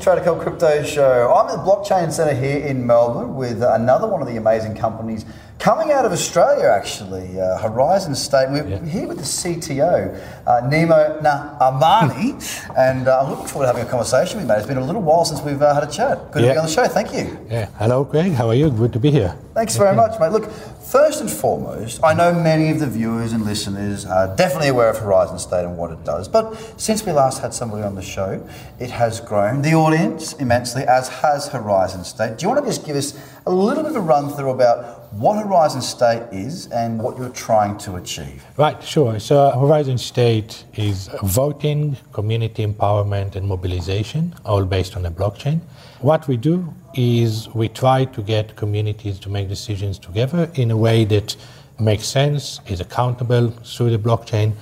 the Trader Cobb Crypto Show. I'm at the Blockchain Centre here in Melbourne with another one of the amazing companies coming out of Australia, actually, uh, Horizon State. We're yeah. here with the CTO, uh, Nimo Naamani, and uh, I'm looking forward to having a conversation with you, mate. It's been a little while since we've uh, had a chat. Good yeah. to be on the show. Thank you. Yeah. Hello, Greg. How are you? Good to be here. Thanks very much, mate. Look, First and foremost, I know many of the viewers and listeners are definitely aware of Horizon State and what it does, but since we last had somebody on the show, it has grown the audience immensely, as has Horizon State. Do you want to just give us a little bit of a run through about what Horizon State is and what you're trying to achieve? Right, sure. So, Horizon State is voting, community empowerment, and mobilization, all based on the blockchain. What we do is we try to get communities to make decisions together in a way that makes sense, is accountable through the blockchain,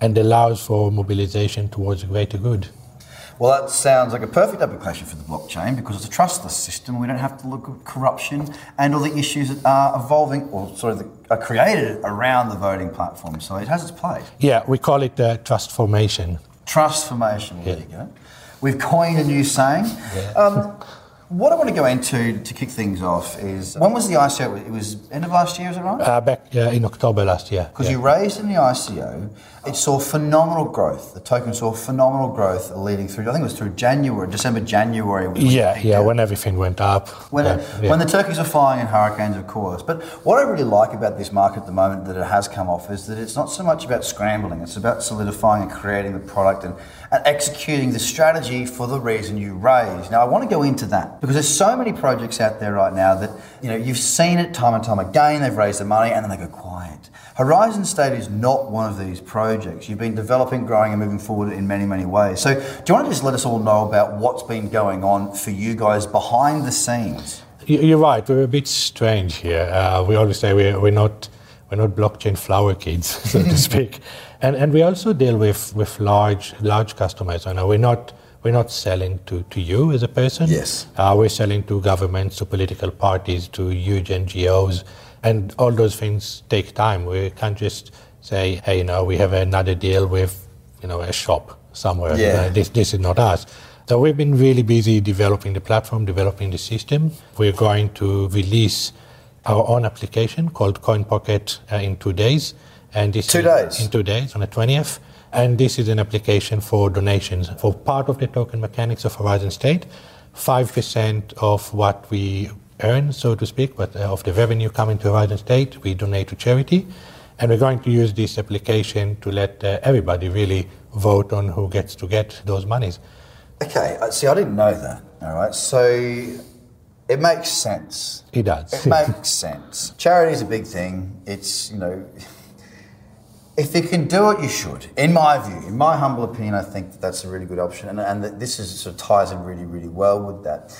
and allows for mobilization towards a greater good. Well, that sounds like a perfect application for the blockchain because it's a trustless system. We don't have to look at corruption and all the issues that are evolving or sort of are created around the voting platform. So it has its place. Yeah, we call it uh, trust formation. Trust formation. Well, yeah. There you go. We've coined a new saying. Yeah. Um, what I want to go into to kick things off is when was the ICO? It was end of last year, is it right? Uh, back yeah, in October last year. Because yeah. you raised in the ICO, it saw phenomenal growth. The token saw phenomenal growth leading through. I think it was through January, December, January. Yeah, yeah, when everything went up. When yeah, it, when the turkeys are flying in hurricanes, of course. But what I really like about this market at the moment that it has come off is that it's not so much about scrambling. It's about solidifying and creating the product and and executing the strategy for the reason you raised. Now, I want to go into that because there's so many projects out there right now that you know you've seen it time and time again. They've raised the money and then they go quiet. Horizon State is not one of these projects. You've been developing, growing, and moving forward in many, many ways. So, do you want to just let us all know about what's been going on for you guys behind the scenes? You're right. We're a bit strange here. Uh, we always say we're, we're not we're not blockchain flower kids, so to speak. And, and we also deal with, with large large customers. I know we're not we're not selling to, to you as a person. Yes. Uh, we're selling to governments, to political parties, to huge NGOs, and all those things take time. We can't just say, hey, you know, we have another deal with, you know, a shop somewhere. Yeah. Uh, this this is not us. So we've been really busy developing the platform, developing the system. We're going to release our own application called CoinPocket uh, in two days. And this two days. In two days, on the 20th. And this is an application for donations. For part of the token mechanics of Horizon State, 5% of what we earn, so to speak, but uh, of the revenue coming to Horizon State, we donate to charity. And we're going to use this application to let uh, everybody really vote on who gets to get those monies. Okay, uh, see, I didn't know that. All right, so it makes sense. It does. It makes sense. Charity is a big thing. It's, you know, if you can do it, you should. In my view, in my humble opinion, I think that that's a really good option, and, and this is sort of ties in really, really well with that.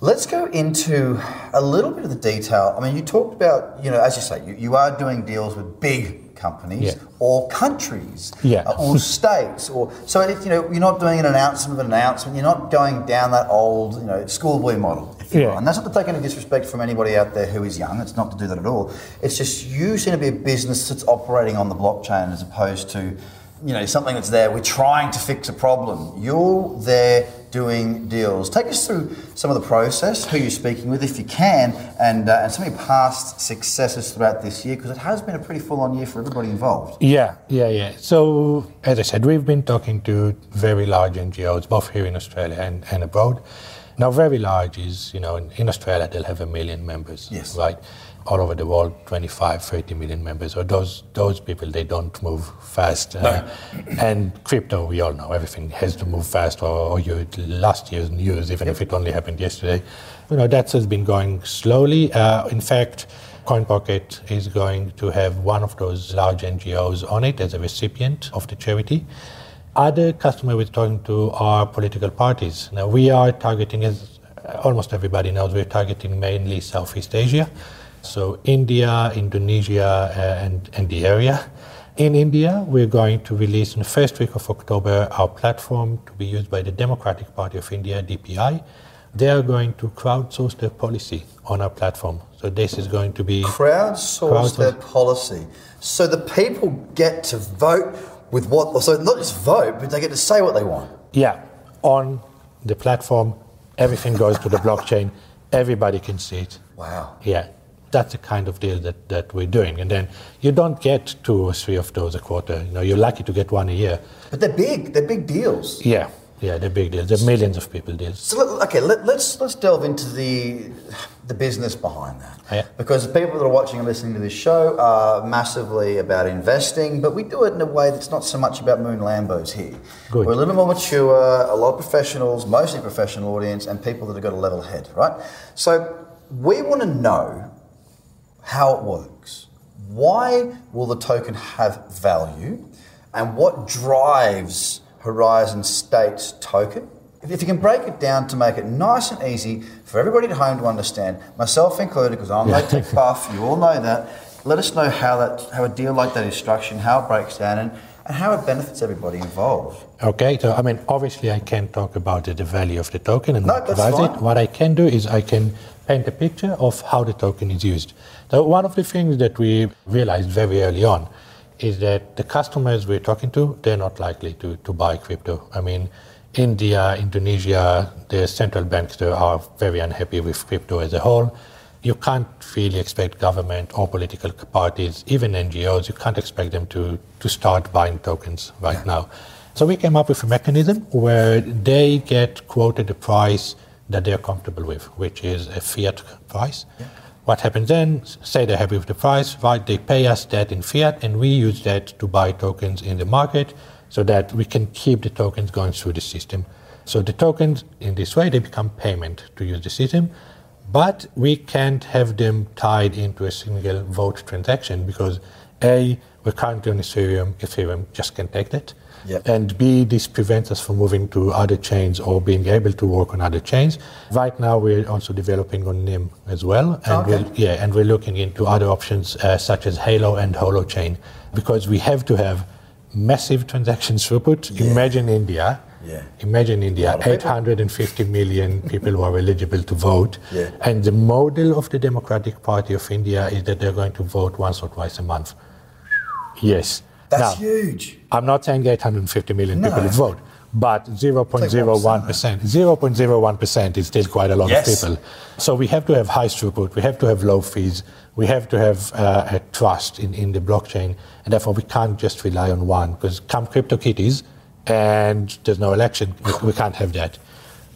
Let's go into a little bit of the detail. I mean, you talked about, you know, as you say, you, you are doing deals with big companies yeah. or countries yeah. uh, or states or so if, you know you're not doing an announcement of an announcement you're not going down that old you know schoolboy model yeah. and that's not to take any disrespect from anybody out there who is young it's not to do that at all it's just you seem to be a business that's operating on the blockchain as opposed to you know something that's there we're trying to fix a problem you're there doing deals. Take us through some of the process, who you're speaking with, if you can, and, uh, and some of your past successes throughout this year, because it has been a pretty full on year for everybody involved. Yeah, yeah, yeah. So, as I said, we've been talking to very large NGOs, both here in Australia and, and abroad. Now, very large is, you know, in, in Australia, they'll have a million members, yes. right? all over the world, 25, 30 million members. Or those those people, they don't move fast. Uh, and crypto, we all know, everything has to move fast. Or, or you last year's news, even if it only happened yesterday, you know that has been going slowly. Uh, in fact. CoinPocket is going to have one of those large NGOs on it as a recipient of the charity. Other customers we're talking to are political parties. Now, we are targeting, as almost everybody knows, we're targeting mainly Southeast Asia. So, India, Indonesia, uh, and, and the area. In India, we're going to release in the first week of October our platform to be used by the Democratic Party of India, DPI. They are going to crowdsource their policy on our platform. So this is going to be crowdsource their policy. So the people get to vote with what? So not just vote, but they get to say what they want. Yeah, on the platform, everything goes to the blockchain. Everybody can see it. Wow. Yeah, that's the kind of deal that, that we're doing. And then you don't get two or three of those a quarter. You know, you're lucky to get one a year. But they're big. They're big deals. Yeah. Yeah, they're big deals. They're millions of people deals. So okay, let, us let's, let's delve into the the business behind that. Yeah. Because the people that are watching and listening to this show are massively about investing, but we do it in a way that's not so much about moon Lambos here. Good. We're a little bit more mature, a lot of professionals, mostly professional audience, and people that have got a level head, right? So we want to know how it works. Why will the token have value, and what drives Horizon State's token. If you can break it down to make it nice and easy for everybody at home to understand, myself included, because I'm no tech buff, you all know that. Let us know how that how a deal like that is structured, how it breaks down, and, and how it benefits everybody involved. Okay, so I mean, obviously, I can't talk about the, the value of the token and no, what provides it. What I can do is I can paint a picture of how the token is used. So one of the things that we realized very early on is that the customers we're talking to, they're not likely to, to buy crypto. I mean, India, Indonesia, the central banks there are very unhappy with crypto as a whole. You can't really expect government or political parties, even NGOs, you can't expect them to, to start buying tokens right yeah. now. So we came up with a mechanism where they get quoted a price that they're comfortable with, which is a fiat price. Yeah. What happens then? Say they're happy with the price, right? They pay us that in fiat, and we use that to buy tokens in the market so that we can keep the tokens going through the system. So the tokens, in this way, they become payment to use the system, but we can't have them tied into a single vote transaction because A, we're currently on Ethereum, Ethereum just can't take that. Yep. And B, this prevents us from moving to other chains or being able to work on other chains. Right now, we're also developing on NEM as well, and okay. we're, yeah, and we're looking into other options uh, such as Halo and Holochain because we have to have massive transaction throughput. Yeah. Imagine India. Yeah. Imagine India, 850 million people who are eligible to vote. Yeah. And the model of the Democratic Party of India is that they're going to vote once or twice a month. Yes. That's now, huge. I'm not saying 850 million No. people vote, but 0.01%, 0.01% is still quite a lot Yes. of people. So we have to have high throughput, we have to have low fees, we have to have uh, a trust in, in the blockchain, and therefore we can't just rely on one, because come CryptoKitties and there's no election, we, we can't have that.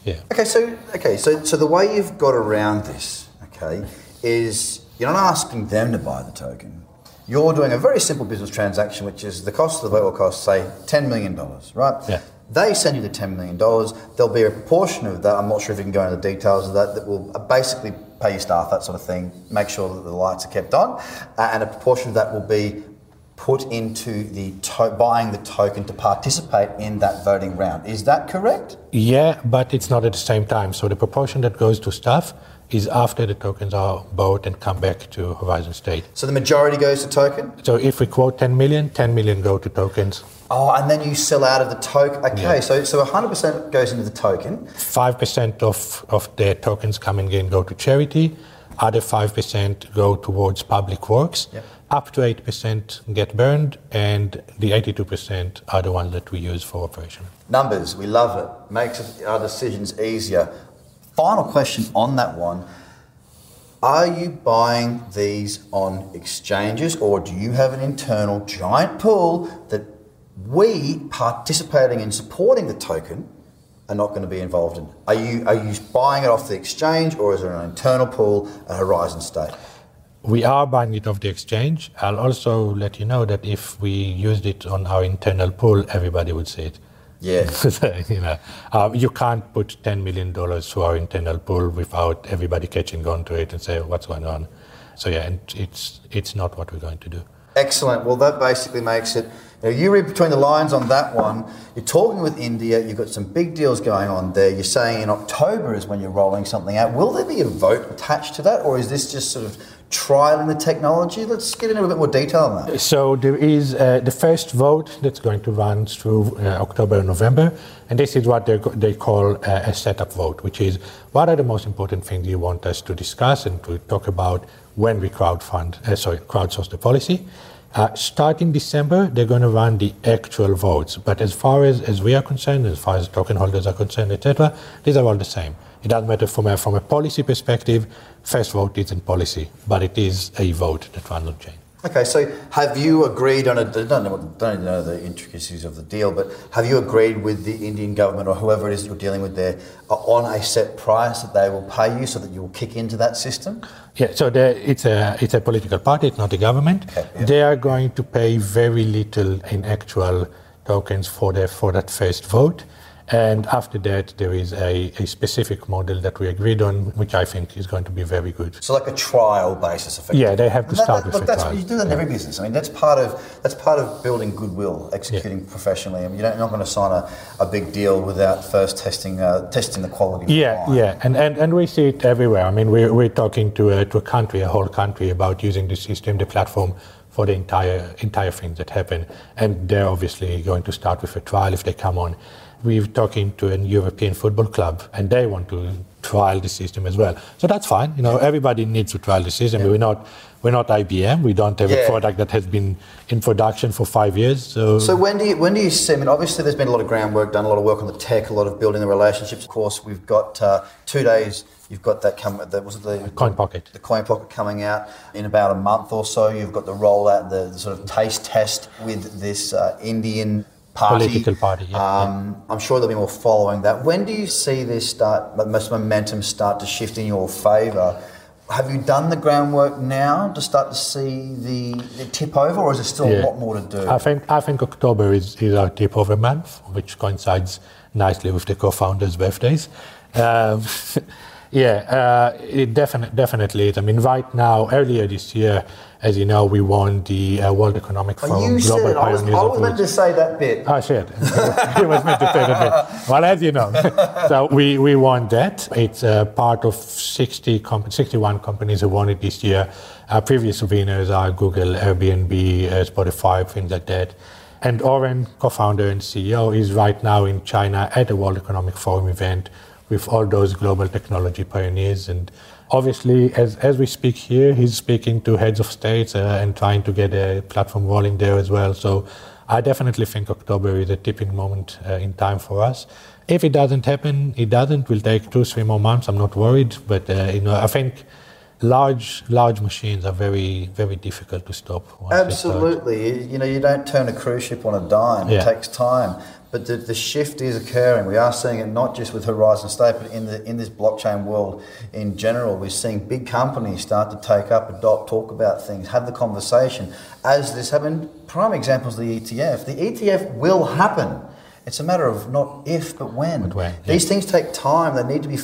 Yeah. Okay, so okay, so so the way you've got around this, okay, is you're not asking them to buy the token. You're doing a very simple business transaction, which is the cost of the vote will cost, say, ten million dollars, right? Yeah. They send you the ten million dollars. There'll be a proportion of that. I'm not sure if you can go into the details of that. That will basically pay your staff, that sort of thing. Make sure that the lights are kept on, uh, and a proportion of that will be put into the to- buying the token to participate in that voting round. Is that correct? Yeah, but it's not at the same time. So the proportion that goes to staff is after the tokens are bought and come back to Horizon State. So the majority goes to token. So if we quote 10 million, 10 million go to tokens. Oh, and then you sell out of the token. Okay, Yeah. so so 100% goes into the token. 5% of, of the tokens coming in go to charity. Other 5% go towards public works. Yep. Up to 8% get burned, and the 82% are the ones that we use for operation. Numbers, we love it. Makes our decisions easier. Final question on that one. Are you buying these on exchanges or do you have an internal giant pool that we participating in supporting the token are not going to be involved in? Are you are you buying it off the exchange or is there an internal pool at Horizon State? We are buying it off the exchange. I'll also let you know that if we used it on our internal pool, everybody would see it. Yeah. you know, uh, you can't put $10 million to our internal pool without everybody catching on to it and say, what's going on? So, yeah, and it's, it's not what we're going to do. Excellent. Well, that basically makes it. You, know, you read between the lines on that one. You're talking with India. You've got some big deals going on there. You're saying in October is when you're rolling something out. Will there be a vote attached to that, or is this just sort of trialing the technology? Let's get into a bit more detail on that. So there is uh, the first vote that's going to run through uh, October and November, and this is what they call uh, a setup vote, which is what are the most important things you want us to discuss and to talk about when we crowdfund, uh, sorry, crowdsource the policy. Uh, starting December, they're going to run the actual votes. But as far as, as we are concerned, as far as token holders are concerned, etc., these are all the same. It doesn't matter from a, from a policy perspective. First vote isn't policy, but it is a vote that runs on chain. Okay, so have you agreed on a, I don't know, don't know the intricacies of the deal, but have you agreed with the Indian government or whoever it is that you're dealing with there on a set price that they will pay you so that you will kick into that system? Yeah, so it's, a, it's a political party, it's not the government. Okay, yeah. They are going to pay very little in actual tokens for, their, for that first vote. And after that, there is a, a specific model that we agreed on, which I think is going to be very good. So, like a trial basis, effectively. Yeah, they have to start that, with look, that's, trial. You do that in every business. I mean, that's part of that's part of building goodwill, executing yeah. professionally. I mean, you're not going to sign a, a big deal without first testing uh, testing the quality. Yeah, the yeah, and, and and we see it everywhere. I mean, we're we're talking to a, to a country, a whole country, about using the system, the platform for the entire entire things that happen, and they're obviously going to start with a trial if they come on we're talking to a European football club, and they want to trial the system as well. So that's fine. You know, everybody needs to trial the system. Yeah. We're not we're not IBM. We don't have yeah. a product that has been in production for five years. So, so when do you when do you see? I mean, obviously, there's been a lot of groundwork done, a lot of work on the tech, a lot of building the relationships. Of course, we've got uh, two days. You've got that come. That was it the coin pocket. The coin pocket coming out in about a month or so. You've got the rollout, the, the sort of taste test with this uh, Indian party. Political party, yeah, um, yeah. I'm sure there'll be more following that. When do you see this start, most momentum start to shift in your favour? Have you done the groundwork now to start to see the, the tip over, or is there still yeah. a lot more to do? I think I think October is, is our tip over month, which coincides nicely with the co-founders' birthdays. Um, yeah, uh, it definitely definitely. I mean, right now, earlier this year, as you know, we won the uh, World Economic Forum oh, you Global said it. I was, I was meant to say that bit. Oh, shit. it was meant to say that bit. Well, as you know. so we, we won that. It's uh, part of 60 comp- 61 companies who won it this year. Our previous winners are Google, Airbnb, uh, Spotify, things like that. And Oren, co-founder and CEO, is right now in China at the World Economic Forum event with all those global technology pioneers and Obviously, as, as we speak here, he's speaking to heads of states uh, and trying to get a platform rolling there as well. So I definitely think October is a tipping moment uh, in time for us. If it doesn't happen, it doesn't. Will take two, three more months. I'm not worried, but uh, you know, I think large large machines are very very difficult to stop. Absolutely, you know, you don't turn a cruise ship on a dime. Yeah. It takes time. But the, the shift is occurring. We are seeing it not just with Horizon State, but in the in this blockchain world in general. We're seeing big companies start to take up, adopt, talk about things, have the conversation. As this happened, prime examples the ETF. The ETF will happen. It's a matter of not if, but when. But when yeah. These things take time. They need to be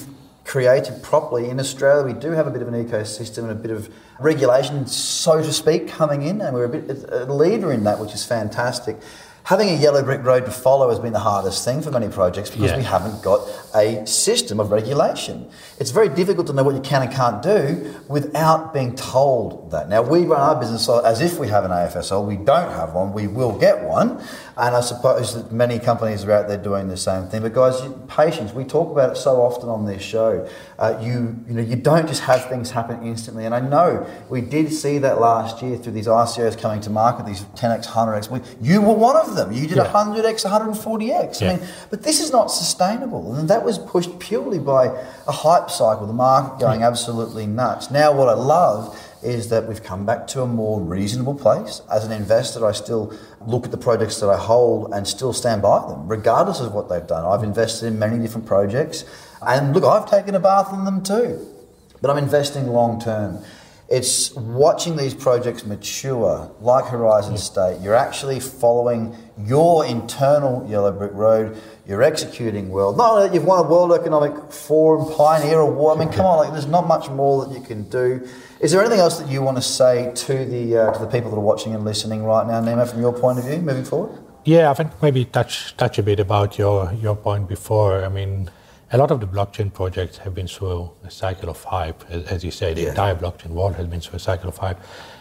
created properly. In Australia, we do have a bit of an ecosystem and a bit of regulation, so to speak, coming in, and we're a bit a leader in that, which is fantastic having a yellow brick road to follow has been the hardest thing for many projects because yeah. we haven't got a system of regulation. It's very difficult to know what you can and can't do without being told that. Now, we run our business as if we have an AFSL. We don't have one. We will get one. And I suppose that many companies are out there doing the same thing. But guys, patience. We talk about it so often on this show. Uh, you, you know, you don't just have things happen instantly. And I know we did see that last year through these ICOs coming to market, these 10x, 100x. You were one of them. You did yeah. 100x, 140x. Yeah. I mean, but this is not sustainable. And that was pushed purely by a hype cycle, the market going yeah. absolutely nuts. Now, what I love is that we've come back to a more reasonable place. As an investor, I still look at the projects that I hold and still stand by them, regardless of what they've done. I've invested in many different projects, and look, I've taken a bath in them too, but I'm investing long term It's watching these projects mature, like Horizon State. You're actually following your internal Yellow Brick Road. You're executing well. Not that you've won a World Economic Forum Pioneer Award. I mean, come on, like there's not much more that you can do. Is there anything else that you want to say to the uh, to the people that are watching and listening right now, Nimo, from your point of view, moving forward? Yeah, I think maybe touch touch a bit about your your point before. I mean, a lot of the blockchain projects have been through a cycle of hype. As, you say, the Yeah. entire blockchain world has been through a cycle of hype.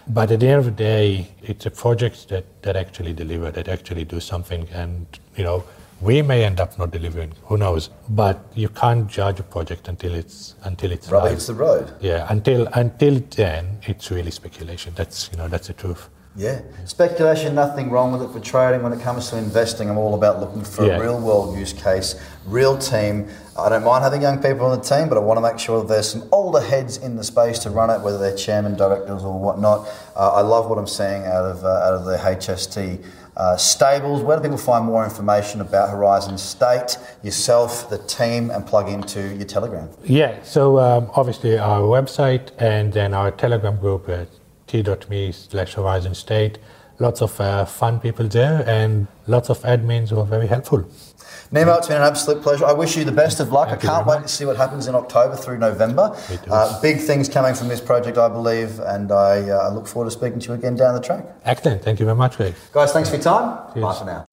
But at the end of the day, it's a project that, that actually deliver, that actually do something. And, you know, we may end up not delivering, who knows? But you can't judge a project until it's until it's Rubber hits the road. Yeah, until until then, it's really speculation. That's you know that's the truth. Yeah. Speculation, nothing wrong with it for trading. When it comes to investing, I'm all about looking for Yeah. a real world use case, real team. I don't mind having young people on the team, but I want to make sure that there's some older heads in the space to run it, whether they're chairman, directors, or whatnot. Uh, I love what I'm seeing out of, uh, out of the HST. Uh, stables, where do people find more information about Horizon State, yourself, the team, and plug into your Telegram? Yeah, so um, obviously our website and then our Telegram group at t.me slash horizon state. Lots of uh, fun people there and lots of admins who are very helpful. Nimo, it's been an absolute pleasure. I wish you the best of luck. Thank I can't wait to see what happens in October through November. Uh, big things coming from this project, I believe, and I uh, look forward to speaking to you again down the track. Excellent. Thank you very much, Greg. Guys, thanks for your time. Bye for now.